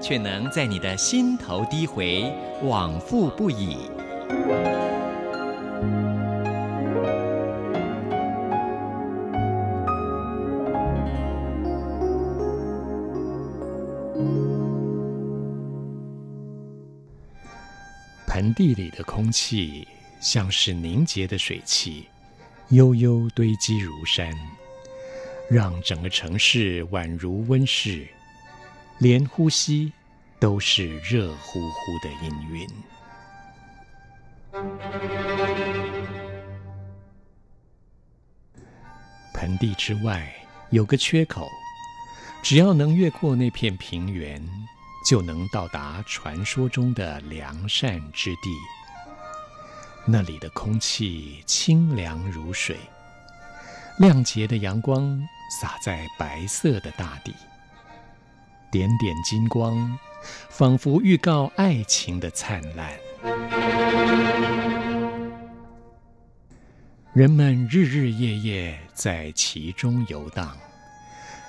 却能在你的心头低回，往复不已。盆地里的空气像是凝结的水汽，悠悠堆积如山，让整个城市宛如温室。连呼吸都是热乎乎的氤氲。盆地之外有个缺口，只要能越过那片平原，就能到达传说中的良善之地。那里的空气清凉如水，亮洁的阳光洒在白色的大地。点点金光，仿佛预告爱情的灿烂。人们日日夜夜在其中游荡，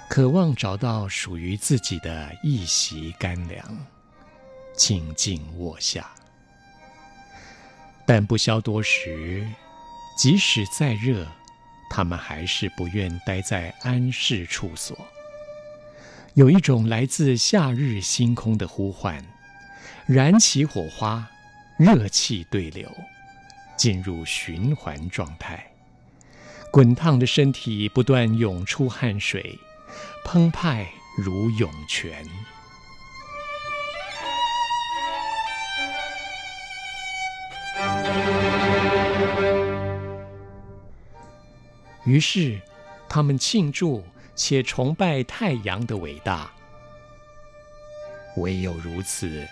渴望找到属于自己的一席干粮，静静卧下。但不消多时，即使再热，他们还是不愿待在安适处所。有一种来自夏日星空的呼唤，燃起火花，热气对流，进入循环状态。滚烫的身体不断涌出汗水，澎湃如涌泉。于是，他们庆祝。且崇拜太阳的伟大，唯有如此，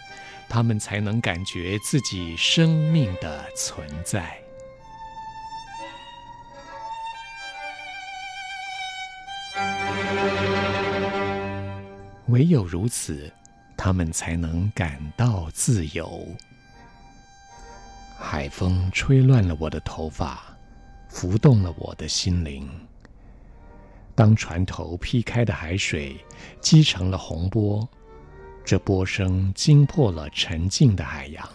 他们才能感觉自己生命的存在。唯有如此，他们才能感到自由。海风吹乱了我的头发，拂动了我的心灵。当船头劈开的海水击成了洪波，这波声惊破了沉静的海洋。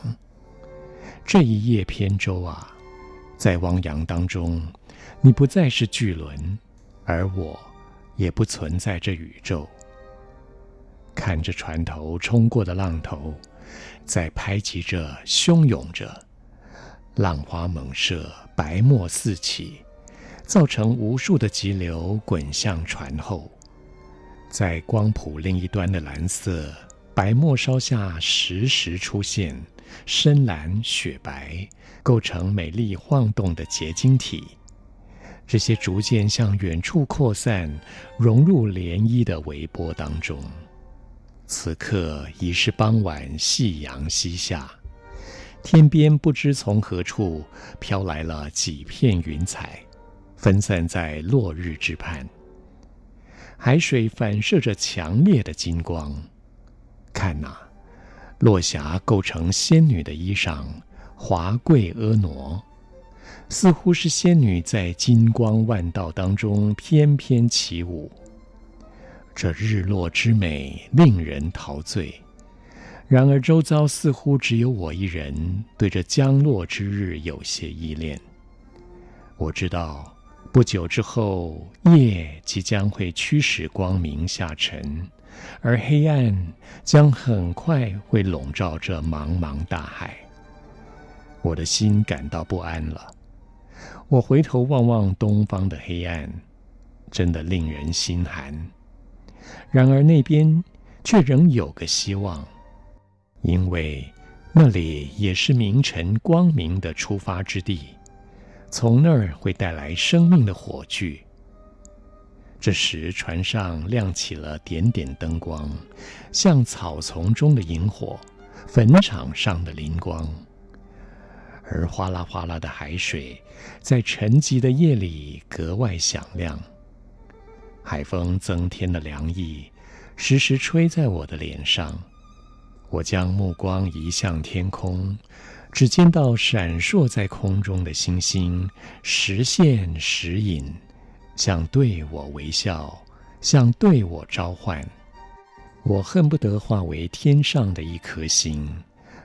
这一叶扁舟啊，在汪洋当中，你不再是巨轮，而我也不存在这宇宙。看着船头冲过的浪头，在拍击着、汹涌着，浪花猛射，白沫四起。造成无数的急流滚向船后，在光谱另一端的蓝色白末梢下时时出现深蓝、雪白，构成美丽晃动的结晶体。这些逐渐向远处扩散、融入涟漪的微波当中。此刻已是傍晚，夕阳西下，天边不知从何处飘来了几片云彩。分散在落日之畔，海水反射着强烈的金光。看呐、落霞构成仙女的衣裳，华贵婀娜，似乎是仙女在金光万道当中翩翩起舞。这日落之美令人陶醉，然而周遭似乎只有我一人对这将落之日有些依恋。我知道。不久之后，夜即将会驱使光明下沉，而黑暗将很快会笼罩这茫茫大海。我的心感到不安了。我回头望望东方的黑暗，真的令人心寒。然而那边却仍有个希望，因为那里也是明晨光明的出发之地。从那儿会带来生命的火炬。这时，船上亮起了点点灯光，像草丛中的萤火，坟场上的灵光。而哗啦哗啦的海水，在沉寂的夜里格外响亮。海风增添了凉意，时时吹在我的脸上。我将目光移向天空，只见到闪烁在空中的星星，时现时隐，像对我微笑，像对我召唤。我恨不得化为天上的一颗星，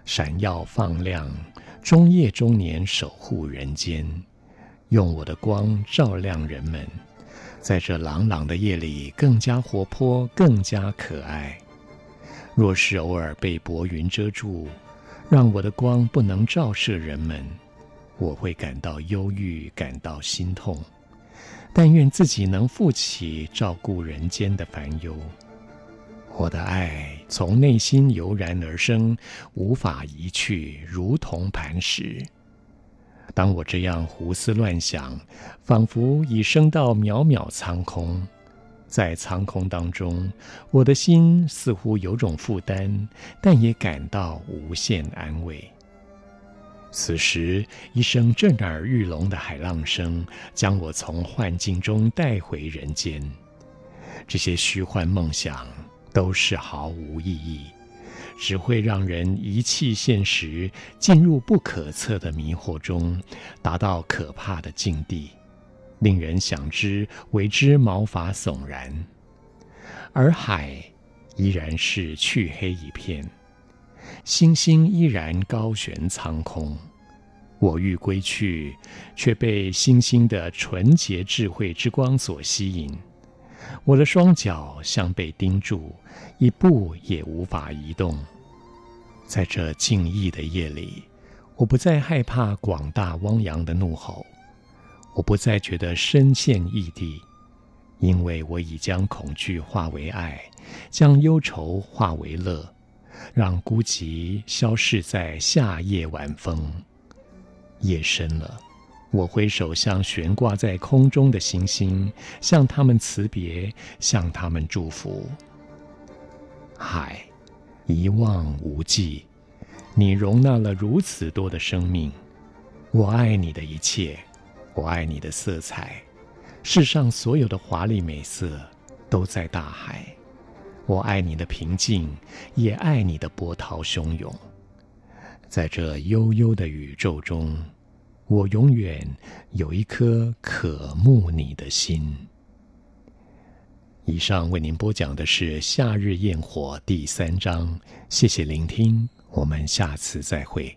闪耀放亮。终夜终年守护人间，用我的光照亮人们，在这朗朗的夜里更加活泼，更加可爱。若是偶尔被薄云遮住，让我的光不能照射人们，我会感到忧郁，感到心痛。但愿自己能负起照顾人间的烦忧。我的爱从内心油然而生，无法移去，如同磐石。当我这样胡思乱想，仿佛已升到渺渺苍空，在苍空当中，我的心似乎有种负担，但也感到无限安慰。此时，一声震耳欲聋的海浪声将我从幻境中带回人间。这些虚幻梦想。都是毫无意义，只会让人遗弃现实，进入不可测的迷惑中，达到可怕的境地，令人想之为之毛发悚然。而海依然是黢黑一片，星星依然高悬苍空。我欲归去，却被星星的纯洁智慧之光所吸引。我的双脚像被钉住，一步也无法移动。在这静谧的夜里，我不再害怕广大汪洋的怒吼，我不再觉得身陷异地，因为我已将恐惧化为爱，将忧愁化为乐，让孤寂消逝在夏夜晚风。夜深了。我挥手向悬挂在空中的星星，向他们辞别，向他们祝福。海，一望无际，你容纳了如此多的生命。我爱你的一切，我爱你的色彩。世上所有的华丽美色都在大海。我爱你的平静，也爱你的波涛汹涌。在这悠悠的宇宙中。我永远有一颗渴慕你的心。以上为您播讲的是《夏日焰火》第三章，谢谢聆听，我们下次再会。